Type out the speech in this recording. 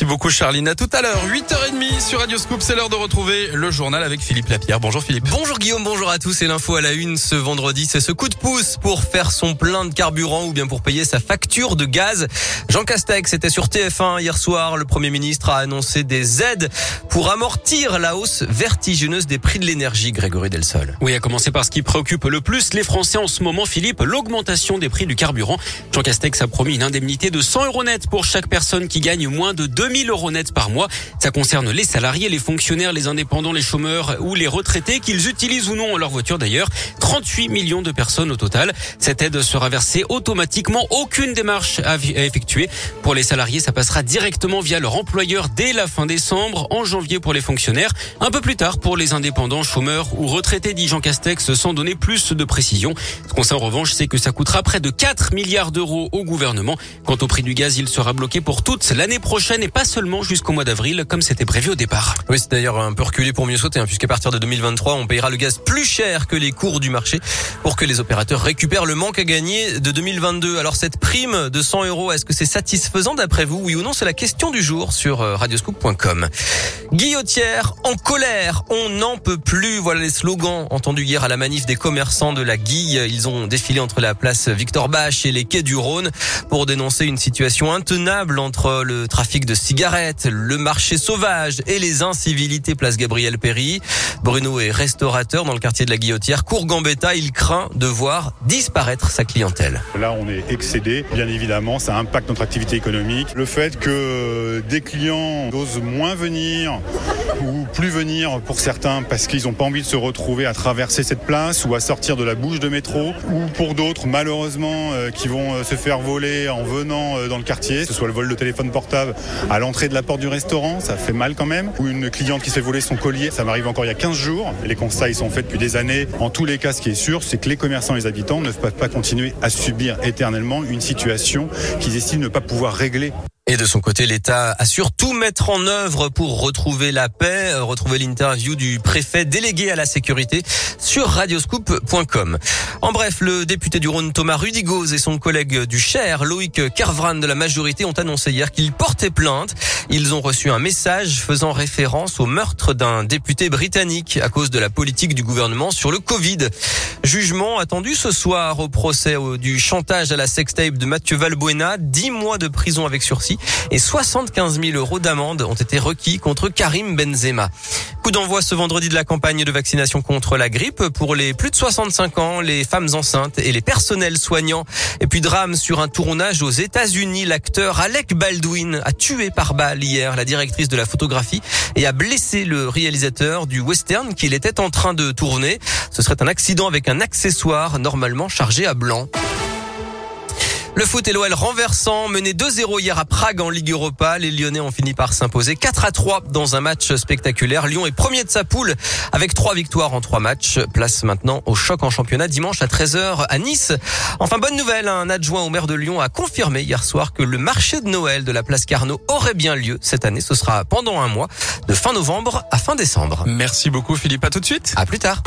Merci beaucoup Charline. À tout à l'heure, 8h30 sur Radio Scoop. C'est l'heure de retrouver le journal avec Philippe Lapierre. Bonjour Philippe. Bonjour Guillaume, bonjour à tous. Et l'info à la une ce vendredi, c'est ce coup de pouce pour faire son plein de carburant ou bien pour payer sa facture de gaz. Jean Castex était sur TF1 hier soir. Le Premier ministre a annoncé des aides pour amortir la hausse vertigineuse des prix de l'énergie, Grégory Delsol. Oui, à commencer par ce qui préoccupe le plus les Français en ce moment, Philippe, l'augmentation des prix du carburant. Jean Castex a promis une indemnité de 100 euros net pour chaque personne qui gagne moins de 2000 euros net par mois. Ça concerne les salariés, les fonctionnaires, les indépendants, les chômeurs ou les retraités, qu'ils utilisent ou non leur voiture d'ailleurs. 38 millions de personnes au total. Cette aide sera versée automatiquement, aucune démarche à effectuer. Pour les salariés, ça passera directement via leur employeur dès la fin décembre, en janvier pour les fonctionnaires, un peu plus tard pour les indépendants, chômeurs ou retraités, dit Jean Castex, sans donner plus de précision. Ce qu'on sait en revanche, c'est que ça coûtera près de 4 milliards d'euros au gouvernement. Quant au prix du gaz, il sera bloqué pour toute l'année prochaine et pas seulement jusqu'au mois d'avril comme c'était prévu au départ. Oui, c'est d'ailleurs un peu reculé pour mieux sauter, hein, puisqu'à partir de 2023, on payera le gaz plus cher que les cours du marché pour que les opérateurs récupèrent le manque à gagner de 2022. Alors cette prime de 100 euros, est-ce que c'est satisfaisant d'après vous, oui ou non? C'est la question du jour sur euh, radioscoop.com. Guillotière en colère, on n'en peut plus. Voilà les slogans entendus hier à la manif des commerçants de la Guille. Ils ont défilé entre la place Victor Bach et les quais du Rhône pour dénoncer une situation intenable entre le trafic de cigarettes, le marché sauvage et les incivilités place Gabriel Péry. Bruno est restaurateur dans le quartier de la Guillotière. Cours Gambetta, il craint de voir disparaître sa clientèle. Là, on est excédé. Bien évidemment, ça impacte notre activité économique. Le fait que des clients osent moins venir ou plus venir pour certains parce qu'ils n'ont pas envie de se retrouver à traverser cette place ou à sortir de la bouche de métro ou pour d'autres malheureusement euh, qui vont euh, se faire voler en venant euh, dans le quartier, que ce soit le vol de téléphone portable à l'entrée de la porte du restaurant, ça fait mal quand même, ou une cliente qui se fait voler son collier, ça m'arrive encore il y a 15 jours. Les constats ils sont faits depuis des années. En tous les cas, ce qui est sûr, c'est que les commerçants et les habitants ne peuvent pas continuer à subir éternellement une situation qu'ils estiment ne pas pouvoir régler. Et de son côté, l'État assure tout mettre en œuvre pour retrouver la paix. Retrouver l'interview du préfet délégué à la sécurité sur radioscoop.com. En bref, le député du Rhône Thomas Rudigoz et son collègue du Cher Loïc Carvran de la majorité ont annoncé hier qu'ils portaient plainte. Ils ont reçu un message faisant référence au meurtre d'un député britannique à cause de la politique du gouvernement sur le Covid. Jugement attendu ce soir au procès du chantage à la sextape de Mathieu Valbuena. 10 mois de prison avec sursis et 75 000 euros d'amende ont été requis contre Karim Benzema. Coup d'envoi ce vendredi de la campagne de vaccination contre la grippe pour les plus de 65 ans, les femmes enceintes et les personnels soignants. Et puis drame sur un tournage aux États-Unis, l'acteur Alec Baldwin a tué par balle hier la directrice de la photographie et a blessé le réalisateur du western qu'il était en train de tourner. Ce serait un accident avec un accessoire normalement chargé à blanc. Le foot et l'OL renversant, mené 2-0 hier à Prague en Ligue Europa. Les Lyonnais ont fini par s'imposer 4 à 3 dans un match spectaculaire. Lyon est premier de sa poule avec trois victoires en trois matchs. Place maintenant au choc en championnat dimanche à 13h à Nice. Enfin, bonne nouvelle, un adjoint au maire de Lyon a confirmé hier soir que le marché de Noël de la place Carnot aurait bien lieu cette année. Ce sera pendant un mois, de fin novembre à fin décembre. Merci beaucoup Philippe, à tout de suite. À plus tard.